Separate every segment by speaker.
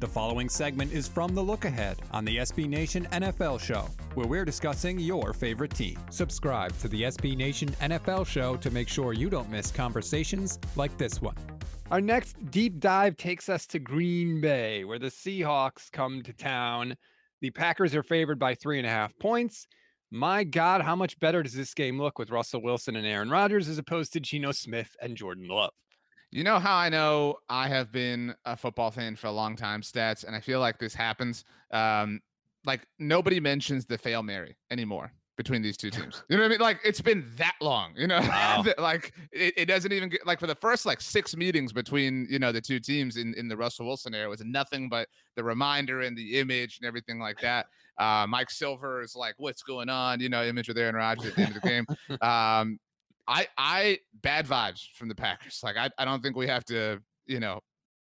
Speaker 1: The following segment is from The Look Ahead on the SB Nation NFL Show, where we're discussing your favorite team. Subscribe to the SB Nation NFL Show to make sure you don't miss conversations like this one.
Speaker 2: Our next deep dive takes us to Green Bay, where the Seahawks come to town. The Packers are favored by three and a half points. My God, how much better does this game look with Russell Wilson and Aaron Rodgers as opposed to Geno Smith and Jordan Love?
Speaker 3: You know how I know I have been a football fan for a long time, stats, and I feel like this happens. Um, like nobody mentions the fail Mary anymore between these two teams. You know what I mean? Like it's been that long, you know, wow. like it, it, doesn't even get like for the first like six meetings between, you know, the two teams in, in the Russell Wilson era was nothing but the reminder and the image and everything like that. Uh, Mike Silver is like, what's going on? You know, image of Aaron Rodgers at the end of the game. Um, I I bad vibes from the Packers. Like I, I don't think we have to, you know,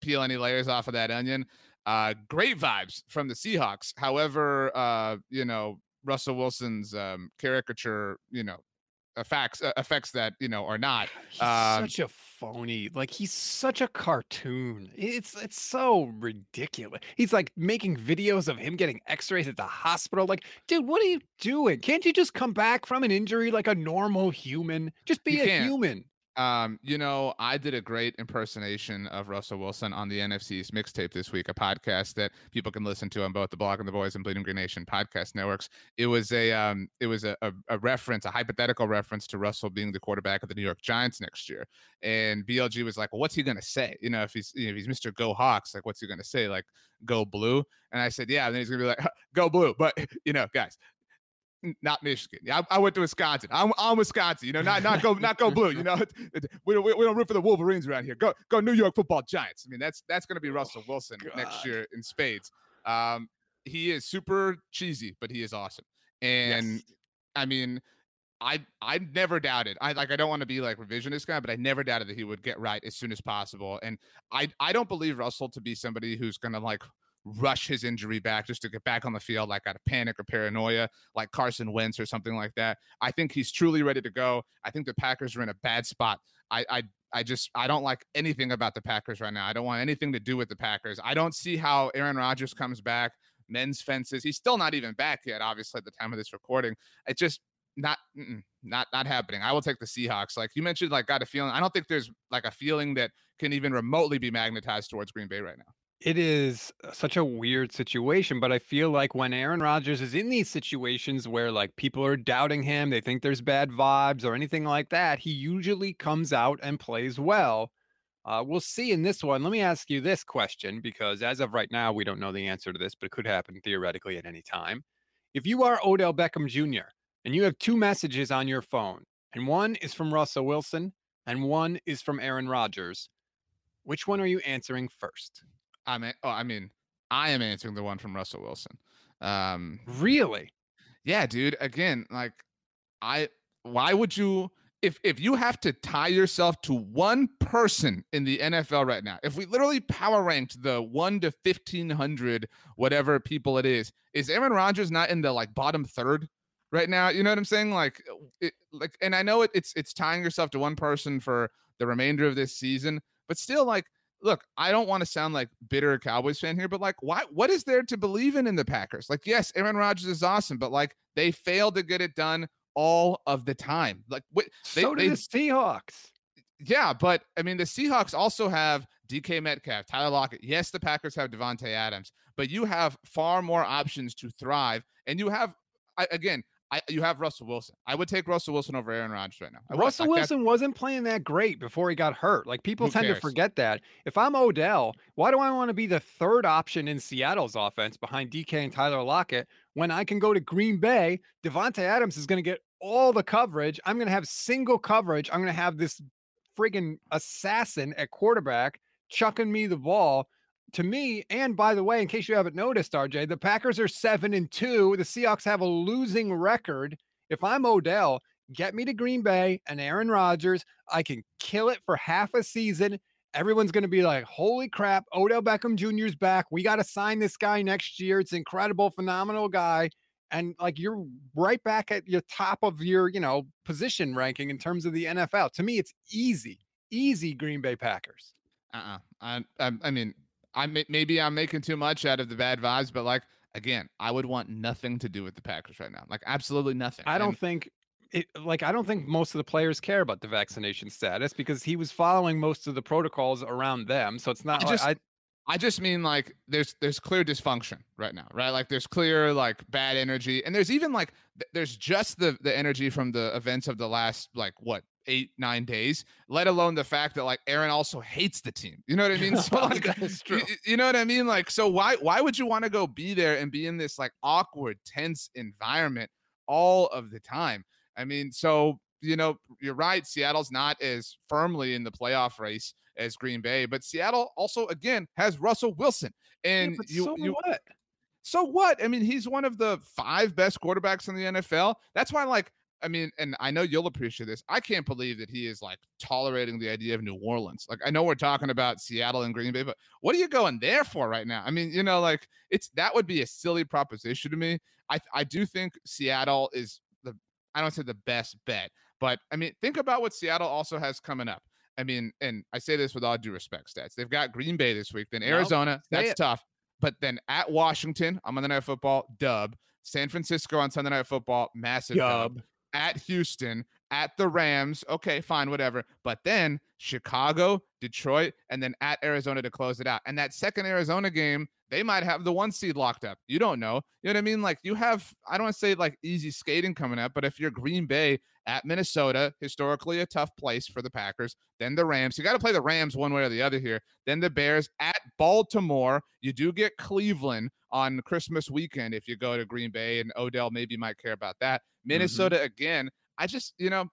Speaker 3: peel any layers off of that onion. Uh great vibes from the Seahawks. However, uh, you know, Russell Wilson's um caricature, you know, effects uh, effects that you know are not.
Speaker 2: He's um, such a phony. Like he's such a cartoon. It's it's so ridiculous. He's like making videos of him getting X-rays at the hospital. Like, dude, what are you doing? Can't you just come back from an injury like a normal human? Just be a human.
Speaker 3: Um, you know, I did a great impersonation of Russell Wilson on the NFC East mixtape this week, a podcast that people can listen to on both the Blogging the Boys and Bleeding Green Nation podcast networks. It was a um, it was a, a, a, reference, a hypothetical reference to Russell being the quarterback of the New York Giants next year. And BLG was like, "Well, what's he gonna say? You know, if he's you know, if he's Mr. Go Hawks, like, what's he gonna say? Like, go blue?" And I said, "Yeah." And then he's gonna be like, "Go blue," but you know, guys, not Michigan. I, I went to Wisconsin. I'm, I'm, Wisconsin. You know, not not go not go blue. You know, we don't we don't root for the Wolverines around here. Go go New York Football Giants. I mean, that's that's going to be Russell Wilson oh, next year in spades. Um, he is super cheesy, but he is awesome. And yes. I mean, I I never doubted. I like I don't want to be like revisionist guy, but I never doubted that he would get right as soon as possible. And I I don't believe Russell to be somebody who's going to like rush his injury back just to get back on the field, like out of panic or paranoia, like Carson Wentz or something like that. I think he's truly ready to go. I think the Packers are in a bad spot. I, I, I just I don't like anything about the Packers right now. I don't want anything to do with the Packers. I don't see how Aaron Rodgers comes back. Men's fences. He's still not even back yet. Obviously, at the time of this recording, it just not not not happening. I will take the Seahawks. Like you mentioned, like got a feeling. I don't think there's like a feeling that can even remotely be magnetized towards Green Bay right now.
Speaker 2: It is uh, such a weird situation, but I feel like when Aaron Rodgers is in these situations where like people are doubting him, they think there's bad vibes or anything like that, he usually comes out and plays well. Uh, we'll see in this one. Let me ask you this question because as of right now, we don't know the answer to this, but it could happen theoretically at any time. If you are Odell Beckham Jr. and you have two messages on your phone, and one is from Russell Wilson and one is from Aaron Rodgers, which one are you answering first?
Speaker 3: I mean, oh, I mean, I am answering the one from Russell Wilson. Um,
Speaker 2: really?
Speaker 3: Yeah, dude. Again, like, I. Why would you? If if you have to tie yourself to one person in the NFL right now, if we literally power ranked the one to fifteen hundred whatever people it is, is Aaron Rodgers not in the like bottom third right now? You know what I'm saying? Like, it, like, and I know it, it's it's tying yourself to one person for the remainder of this season, but still, like, look, I don't want to sound like bitter Cowboys fan here, but like, why? What is there to believe in in the Packers? Like, yes, Aaron Rodgers is awesome, but like, they failed to get it done all of the time. Like, what?
Speaker 2: They, so did they, the Seahawks.
Speaker 3: Yeah, but I mean, the Seahawks also have DK Metcalf, Tyler Lockett. Yes, the Packers have Davante Adams, but you have far more options to thrive, and you have, I, again, I, you have Russell Wilson. I would take Russell Wilson over Aaron Rodgers right now. I.
Speaker 2: Russell
Speaker 3: that-
Speaker 2: Wilson wasn't playing that great before he got hurt. Like people tend
Speaker 3: cares?
Speaker 2: to forget that. If I'm Odell, why do I want to be the third option in Seattle's offense behind DK and Tyler Lockett when I can go to Green Bay? Davante Adams is going to get all the coverage. I'm going to have single coverage. I'm going to have this friggin' assassin at quarterback chucking me the ball. To me, and by the way, in case you haven't noticed, RJ, the Packers are seven and two. The Seahawks have a losing record. If I'm Odell, get me to Green Bay and Aaron Rodgers. I can kill it for half a season. Everyone's going to be like, holy crap, Odell Beckham Jr.'s back. We got to sign this guy next year. It's incredible, phenomenal guy. And like you're right back at your top of your, you know, position ranking in terms of the NFL. To me, it's easy, easy Green Bay Packers.
Speaker 3: Uh-uh. I, I, I mean, I may, maybe I'm making too much out of the bad vibes, but like again, I would want nothing to do with the Packers right now. Like absolutely nothing.
Speaker 2: I don't
Speaker 3: And
Speaker 2: think it like I don't think most of the players care about the vaccination status because he was following most of the protocols around them. So it's not
Speaker 3: I
Speaker 2: like
Speaker 3: just-
Speaker 2: I
Speaker 3: I just mean like there's there's clear dysfunction right now, right? Like there's clear like bad energy, and there's even like th- there's just the the energy from the events of the last like what eight nine days, let alone the fact that like Aaron also hates the team. You know what I mean? So like you, you know what I mean? Like, so why why would you want to go be there and be in this like awkward, tense environment all of the time? I mean, so you know, you're right. Seattle's not as firmly in the playoff race as Green Bay, but Seattle also again has Russell Wilson,
Speaker 2: Yeah,
Speaker 3: and
Speaker 2: but
Speaker 3: you
Speaker 2: so
Speaker 3: you
Speaker 2: what?
Speaker 3: so what? I mean, he's one of the five best quarterbacks in the NFL. That's why, like, I mean, and I know you'll appreciate this. I can't believe that he is like tolerating the idea of New Orleans. Like, I know we're talking about Seattle and Green Bay, but what are you going there for right now? I mean, you know, like it's that would be a silly proposition to me. I I do think Seattle is the I don't say the best bet, but I mean, think about what Seattle also has coming up. I mean, and I say this with all due respect, stats. They've got Green Bay this week, then Arizona.
Speaker 2: say
Speaker 3: that's
Speaker 2: it.
Speaker 3: tough. But then at Washington, I'm on Monday Night Football, dub. San Francisco on Sunday Night Football, massive dub.
Speaker 2: Dub.
Speaker 3: At Houston, at the Rams, okay, fine, whatever. But then Chicago, Detroit, and then at Arizona to close it out. And that second Arizona game, they might have the one seed locked up. You don't know. You know what I mean? Like you have, I don't want to say like easy skating coming up, but if you're Green Bay at Minnesota, historically a tough place for the Packers, then the Rams. You got to play the Rams one way or the other here. Then the Bears at Baltimore. You do get Cleveland on Christmas weekend if you go to Green Bay, and Odell maybe might care about that. Minnesota again. I just, you know,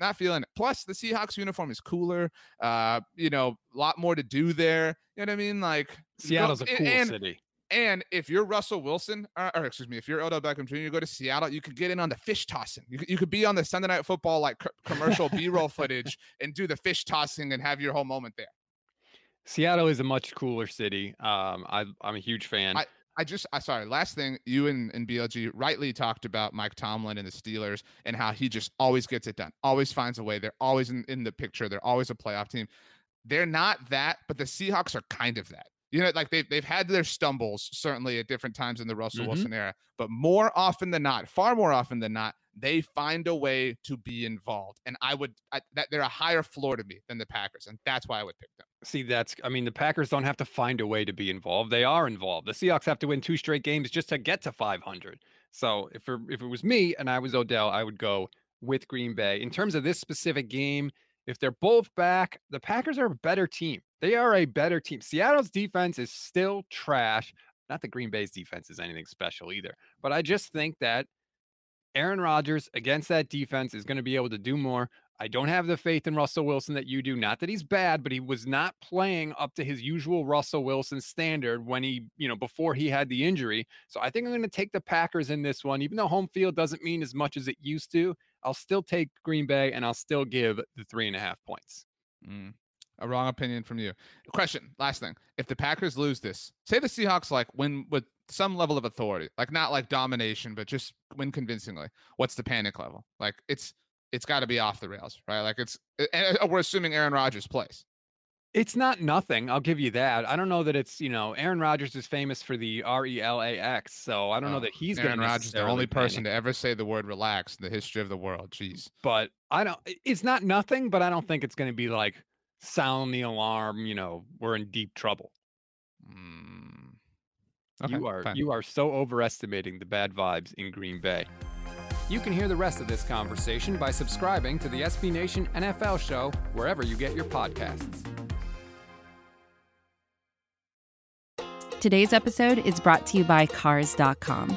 Speaker 3: not feeling it. Plus, the Seahawks uniform is cooler. Uh, you know, a lot more to do there. You know what I mean? Like you go-
Speaker 2: Seattle's a cool
Speaker 3: and,
Speaker 2: city.
Speaker 3: and if you're Russell Wilson, or, or excuse me, if you're Odell Beckham Jr., you go to Seattle, you could get in on the fish tossing. You could, you could be on the Sunday Night Football like co- commercial B-roll footage and do the fish tossing and have your whole moment there.
Speaker 2: Seattle is a much cooler city. Um, I, I'm a huge fan.
Speaker 3: I just, I sorry. Last thing, you and, and BLG rightly talked about Mike Tomlin and the Steelers and how he just always gets it done, always finds a way. They're always in, in the picture. They're always a playoff team. They're not that, but the Seahawks are kind of that. You know, like they've they've had their stumbles certainly at different times in the Russell
Speaker 2: Mhm.
Speaker 3: Wilson era, but more often than not, far more often than not, they find a way to be involved. And I would I, that they're a higher floor to me than the Packers, and that's why I would pick them.
Speaker 2: See, that's I mean, the Packers don't have to find a way to be involved. They are involved. The Seahawks have to win two straight games just to get to 500. So if it, if it was me and I was Odell, I would go with Green Bay. In terms of this specific game, if they're both back, the Packers are a better team. They are a better team. Seattle's defense is still trash. Not that Green Bay's defense is anything special either, but I just think that Aaron Rodgers against that defense is going to be able to do more. I don't have the faith in Russell Wilson that you do. Not that he's bad, but he was not playing up to his usual Russell Wilson standard when he, you know, before he had the injury. So I think I'm going to take the Packers in this one, even though home field doesn't mean as much as it used to. I'll still take Green Bay and I'll still give the three and a half points.
Speaker 3: Mm, a wrong opinion from you. Question. Last thing. If the Packers lose this, say the Seahawks like win with some level of authority, like not like domination, but just win convincingly. What's the panic level? Like it's it's got to be off the rails, right? Like it's and we're assuming Aaron Rodgers plays.
Speaker 2: It's not nothing. I'll give you that. I don't know that it's, you know, Aaron Rodgers is famous for the R E L A X. So I don't know
Speaker 3: Oh,
Speaker 2: that he's
Speaker 3: Aaron Rodgers, the only person to ever say the word relax in the history of the world. Jeez.
Speaker 2: but I don't. It's not nothing, but I don't think it's going to be like sound the alarm. You know, we're in deep trouble.
Speaker 3: Mm.
Speaker 2: You are
Speaker 3: fine.
Speaker 2: you are so overestimating the bad vibes in Green Bay.
Speaker 1: You can hear the rest of this conversation by subscribing to the SB Nation NFL show wherever you get your podcasts.
Speaker 4: Today's episode is brought to you by Cars.com.